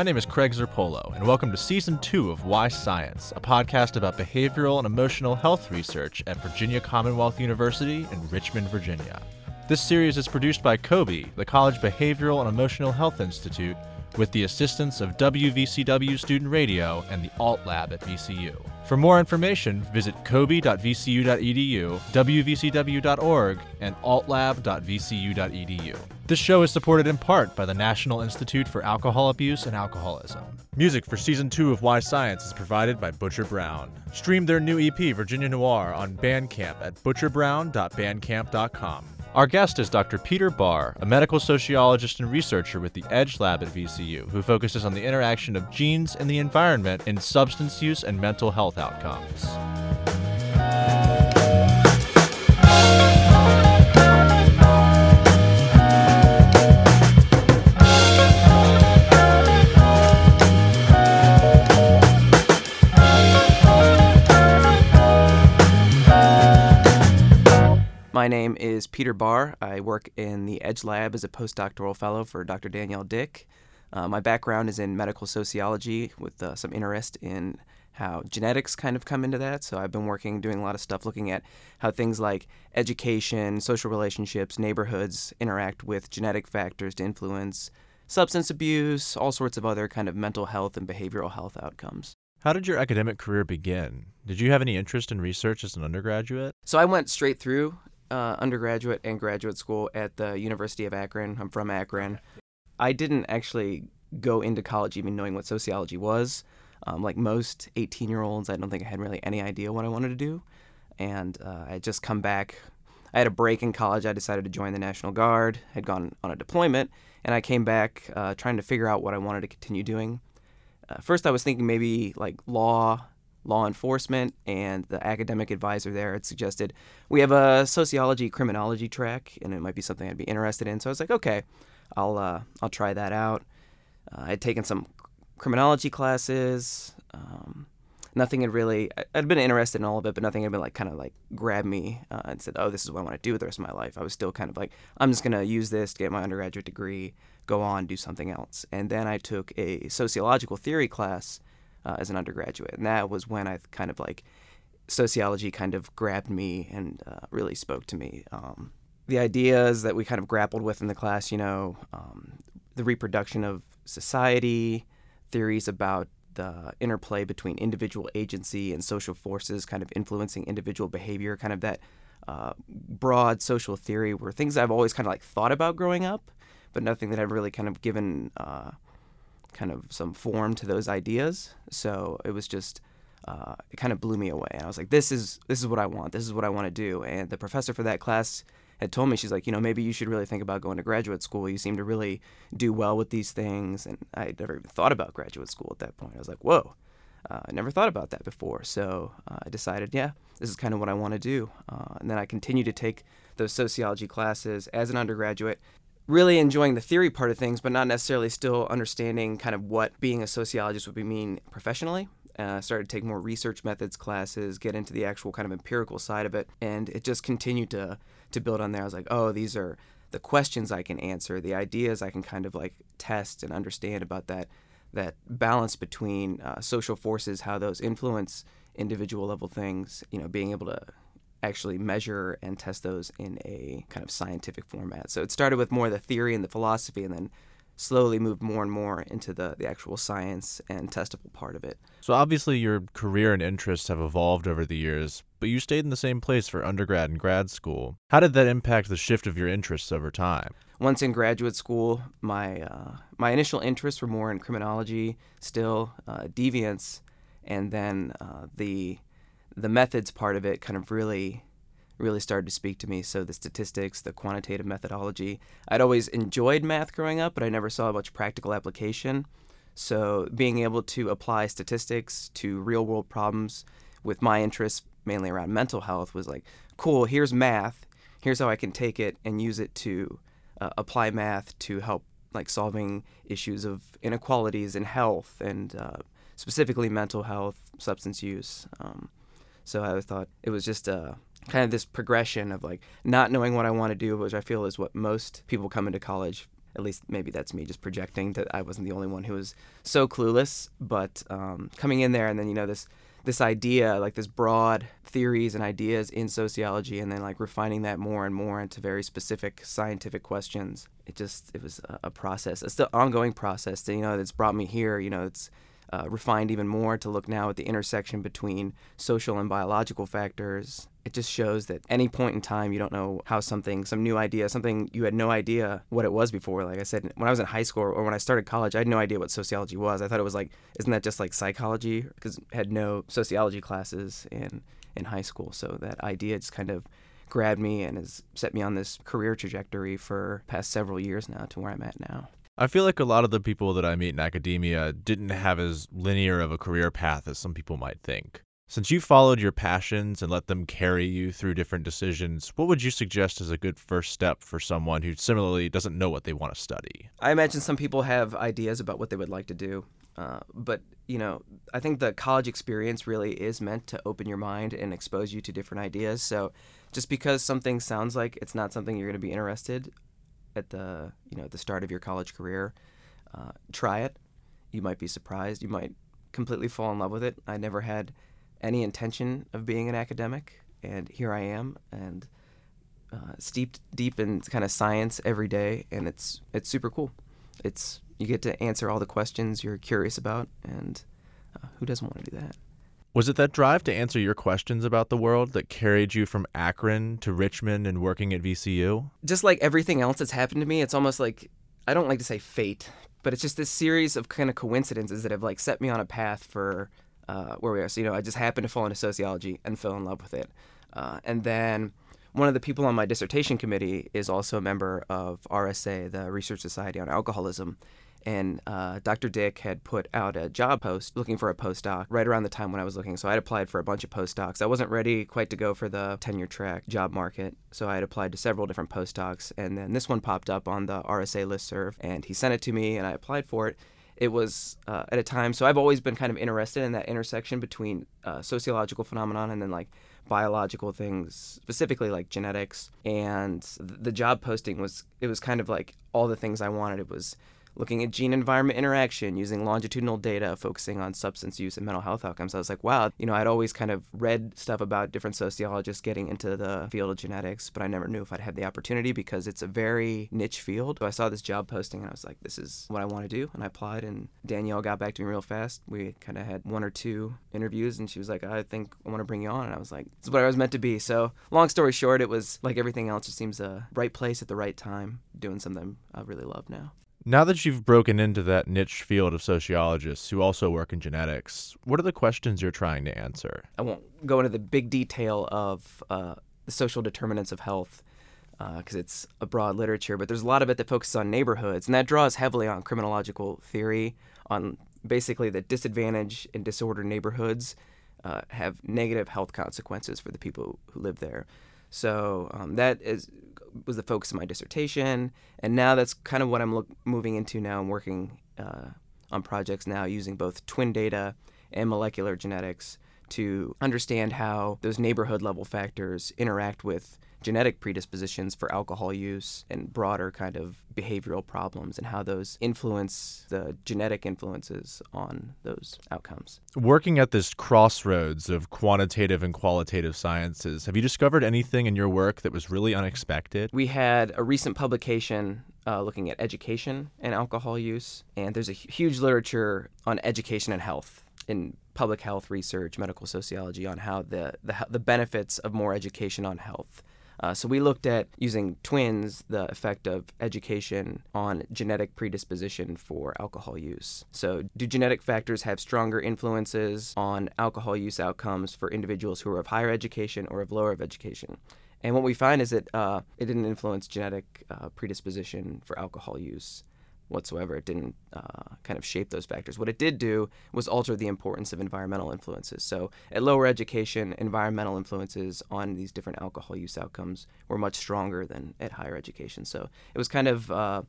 My name is Craig Zerpolo, and welcome to Season 2 of Why Science, a podcast about behavioral and emotional health research at Virginia Commonwealth University in Richmond, Virginia. This series is produced by COBE, the College Behavioral and Emotional Health Institute, with the assistance of WVCW Student Radio and the Alt Lab at VCU. For more information, visit cobe.vcu.edu, wvcw.org, and altlab.vcu.edu. This show is supported in part by the National Institute for Alcohol Abuse and Alcoholism. Music for season two of Why Science is provided by Butcher Brown. Stream their new EP, Virginia Noir, on Bandcamp at butcherbrown.bandcamp.com. Our guest is Dr. Peter Barr, a medical sociologist and researcher with the Edge Lab at VCU, who focuses on the interaction of genes and the environment in substance use and mental health outcomes. Name is Peter Barr. I work in the Edge Lab as a postdoctoral fellow for Dr. Danielle Dick. Uh, my background is in medical sociology with uh, some interest in how genetics kind of come into that. So I've been working, doing a lot of stuff looking at how things like education, social relationships, neighborhoods interact with genetic factors to influence substance abuse, all sorts of other kind of mental health and behavioral health outcomes. How did your academic career begin? Did you have any interest in research as an undergraduate? So I went straight through uh, undergraduate and graduate school at the University of Akron. I'm from Akron. I didn't actually go into college even knowing what sociology was. Um, like most 18 year olds, I don't think I had really any idea what I wanted to do. And uh, I had just come back. I had a break in college. I decided to join the National Guard, had gone on a deployment, and I came back uh, trying to figure out what I wanted to continue doing. Uh, first, I was thinking maybe like law law enforcement, and the academic advisor there had suggested we have a sociology criminology track, and it might be something I'd be interested in. So I was like, okay, I'll uh, I'll try that out. Uh, I had taken some criminology classes. Um, nothing had really I'd been interested in all of it, but nothing had been like kind of like grabbed me uh, and said, "Oh, this is what I want to do with the rest of my life." I was still kind of like, "I'm just gonna use this to get my undergraduate degree, go on, do something else." And then I took a sociological theory class uh, as an undergraduate, and that was when I kind of like sociology kind of grabbed me and uh, really spoke to me. Um, the ideas that we kind of grappled with in the class, you know, um, the reproduction of society, theories about the interplay between individual agency and social forces kind of influencing individual behavior, kind of that uh, broad social theory were things I've always kind of like thought about growing up, but nothing that I've really kind of given uh, kind of some form to those ideas. So it was just uh, it kind of blew me away, and I was like, "This is this is what I want. This is what I want to do." And the professor for that class had told me, she's like, "You know, maybe you should really think about going to graduate school. You seem to really do well with these things." And I had never even thought about graduate school at that point. I was like, "Whoa." Uh, I never thought about that before, so uh, I decided, yeah, this is kind of what I want to do. Uh, and then I continued to take those sociology classes as an undergraduate, really enjoying the theory part of things, but not necessarily still understanding kind of what being a sociologist would be mean professionally. Uh, started to take more research methods classes, get into the actual kind of empirical side of it, and it just continued to to build on there. I was like, oh, these are the questions I can answer, the ideas I can kind of like test and understand about that that balance between uh, social forces, how those influence individual level things. You know, being able to actually measure and test those in a kind of scientific format. So it started with more the theory and the philosophy, and then slowly moved more and more into the, the actual science and testable part of it. So obviously your career and interests have evolved over the years, but you stayed in the same place for undergrad and grad school. How did that impact the shift of your interests over time? Once in graduate school, my uh, my initial interests were more in criminology, still uh, deviance, and then uh, the the methods part of it kind of really really started to speak to me. So the statistics, the quantitative methodology. I'd always enjoyed math growing up, but I never saw much practical application. So being able to apply statistics to real world problems with my interests mainly around mental health was like, cool, here's math. Here's how I can take it and use it to uh, apply math to help like solving issues of inequalities in health and uh, specifically mental health, substance use. Um, so I thought it was just a kind of this progression of like not knowing what I want to do, which I feel is what most people come into college At least maybe that's me just projecting that I wasn't the only one who was so clueless. But um, coming in there and then you know this this idea, like this broad theories and ideas in sociology, and then like refining that more and more into very specific scientific questions. It just it was a, a process. It's the ongoing process that you know that's brought me here. You know, it's uh, refined even more to look now at the intersection between social and biological factors. It just shows that any point in time, you don't know how something, some new idea, something you had no idea what it was before. Like I said, when I was in high school or when I started college, I had no idea what sociology was. I thought it was like, isn't that just like psychology? Because had no sociology classes in, in high school. So that idea just kind of grabbed me and has set me on this career trajectory for past several years now to where I'm at now. I feel like a lot of the people that I meet in academia didn't have as linear of a career path as some people might think. Since you followed your passions and let them carry you through different decisions, what would you suggest as a good first step for someone who similarly doesn't know what they want to study? I imagine some people have ideas about what they would like to do. Uh, but, you know, I think the college experience really is meant to open your mind and expose you to different ideas. So just because something sounds like it's not something you're going to be interested at the you know at the start of your college career. Uh, try it. You might be surprised. You might completely fall in love with it. I never had any intention of being an academic, and here I am, and uh, steeped deep in kind of science every day, and it's it's super cool. It's you get to answer all the questions you're curious about, and uh, who doesn't want to do that? Was it that drive to answer your questions about the world that carried you from Akron to Richmond and working at VCU? Just like everything else that's happened to me, it's almost like I don't like to say fate, but it's just this series of kind of coincidences that have like set me on a path for uh, where we are. So you know, I just happened to fall into sociology and fell in love with it, uh, and then one of the people on my dissertation committee is also a member of RSA, the Research Society on Alcoholism, and uh, Dr. Dick had put out a job post looking for a postdoc right around the time when I was looking. So I had applied for a bunch of postdocs. I wasn't ready quite to go for the tenure track job market, so I had applied to several different postdocs, and then this one popped up on the RSA listserv, and he sent it to me, and I applied for it. It was uh, at a time, so I've always been kind of interested in that intersection between uh, sociological phenomenon and then like biological things, specifically like genetics. And the job posting was it was kind of like all the things I wanted. It was looking at gene environment interaction using longitudinal data focusing on substance use and mental health outcomes. I was like, wow, you know, I'd always kind of read stuff about different sociologists getting into the field of genetics, but I never knew if I'd have the opportunity because it's a very niche field. So I saw this job posting and I was like, this is what I want to do. And I applied and Danielle got back to me real fast. We kind of had one or two interviews and she was like, I think I want to bring you on. And I was like, this is what I was meant to be. So long story short, it was like everything else, it seems a right place at the right time, doing something I really love now. Now that you've broken into that niche field of sociologists who also work in genetics, what are the questions you're trying to answer? I won't go into the big detail of uh, the social determinants of health because uh, it's a broad literature, but there's a lot of it that focuses on neighborhoods, and that draws heavily on criminological theory, on basically that disadvantaged and disordered neighborhoods uh, have negative health consequences for the people who live there. So um, that is was the focus of my dissertation, and now that's kind of what I'm look, moving into now. I'm working uh, on projects now using both twin data and molecular genetics to understand how those neighborhood level factors interact with genetic predispositions for alcohol use and broader kind of behavioral problems and how those influence the genetic influences on those outcomes. Working at this crossroads of quantitative and qualitative sciences, have you discovered anything in your work that was really unexpected? We had a recent publication uh, looking at education and alcohol use, and there's a huge literature on education and health in public health research, medical sociology, on how the, the, the benefits of more education on health uh, so we looked at using twins, the effect of education on genetic predisposition for alcohol use. So, do genetic factors have stronger influences on alcohol use outcomes for individuals who are of higher education or of lower of education? And what we find is that uh, it didn't influence genetic uh, predisposition for alcohol use whatsoever. It didn't uh, kind of shape those factors. What it did do was alter the importance of environmental influences. So, at lower education, environmental influences on these different alcohol use outcomes were much stronger than at higher education. So, it was kind of uh,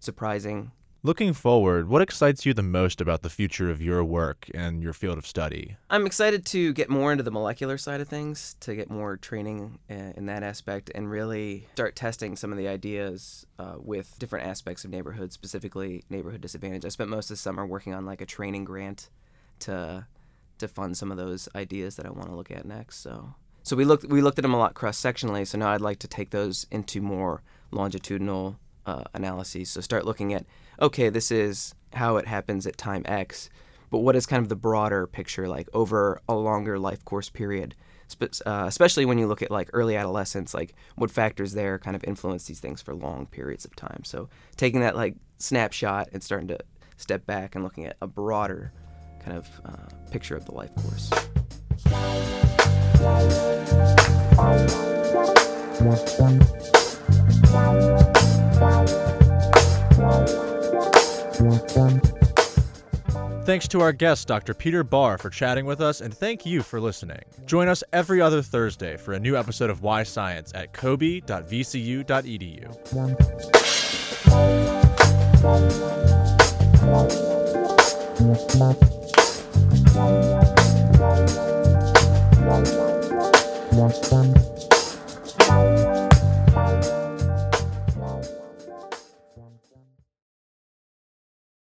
surprising Looking forward, what excites you the most about the future of your work and your field of study? I'm excited to get more into the molecular side of things, to get more training uh, in that aspect, and really start testing some of the ideas uh, with different aspects of neighborhood, specifically neighborhood disadvantage. I spent most of the summer working on like a training grant to to fund some of those ideas that I want to look at next. So so we looked we looked at them a lot cross sectionally. So now I'd like to take those into more longitudinal uh, analyses. So start looking at okay, this is how it happens at time X, but what is kind of the broader picture like over a longer life course period? Uh, especially when you look at like early adolescence, like what factors there kind of influence these things for long periods of time. So taking that like snapshot and starting to step back and looking at a broader kind of uh, picture of the life course. Thanks to our guest, Dr. Peter Barr, for chatting with us, and thank you for listening. Join us every other Thursday for a new episode of Why Science at cobe.vcu.edu.